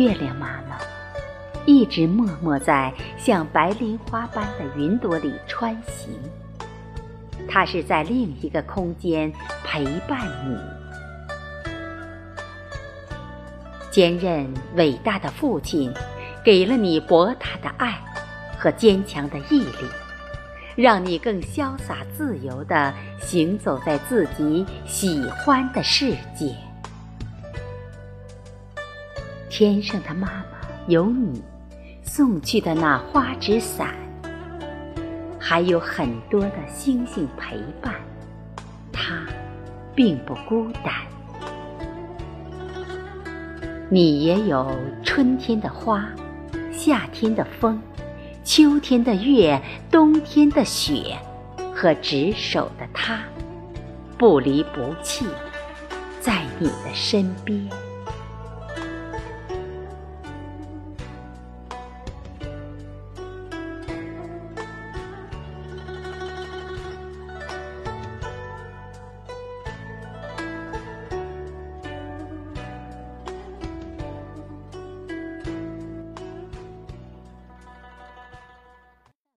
月亮妈妈一直默默在像白莲花般的云朵里穿行。它是在另一个空间陪伴你。坚韧伟大的父亲，给了你博大的爱和坚强的毅力，让你更潇洒自由地行走在自己喜欢的世界。天上的妈妈有你送去的那花纸伞，还有很多的星星陪伴，它并不孤单。你也有春天的花，夏天的风，秋天的月，冬天的雪，和执手的他，不离不弃，在你的身边。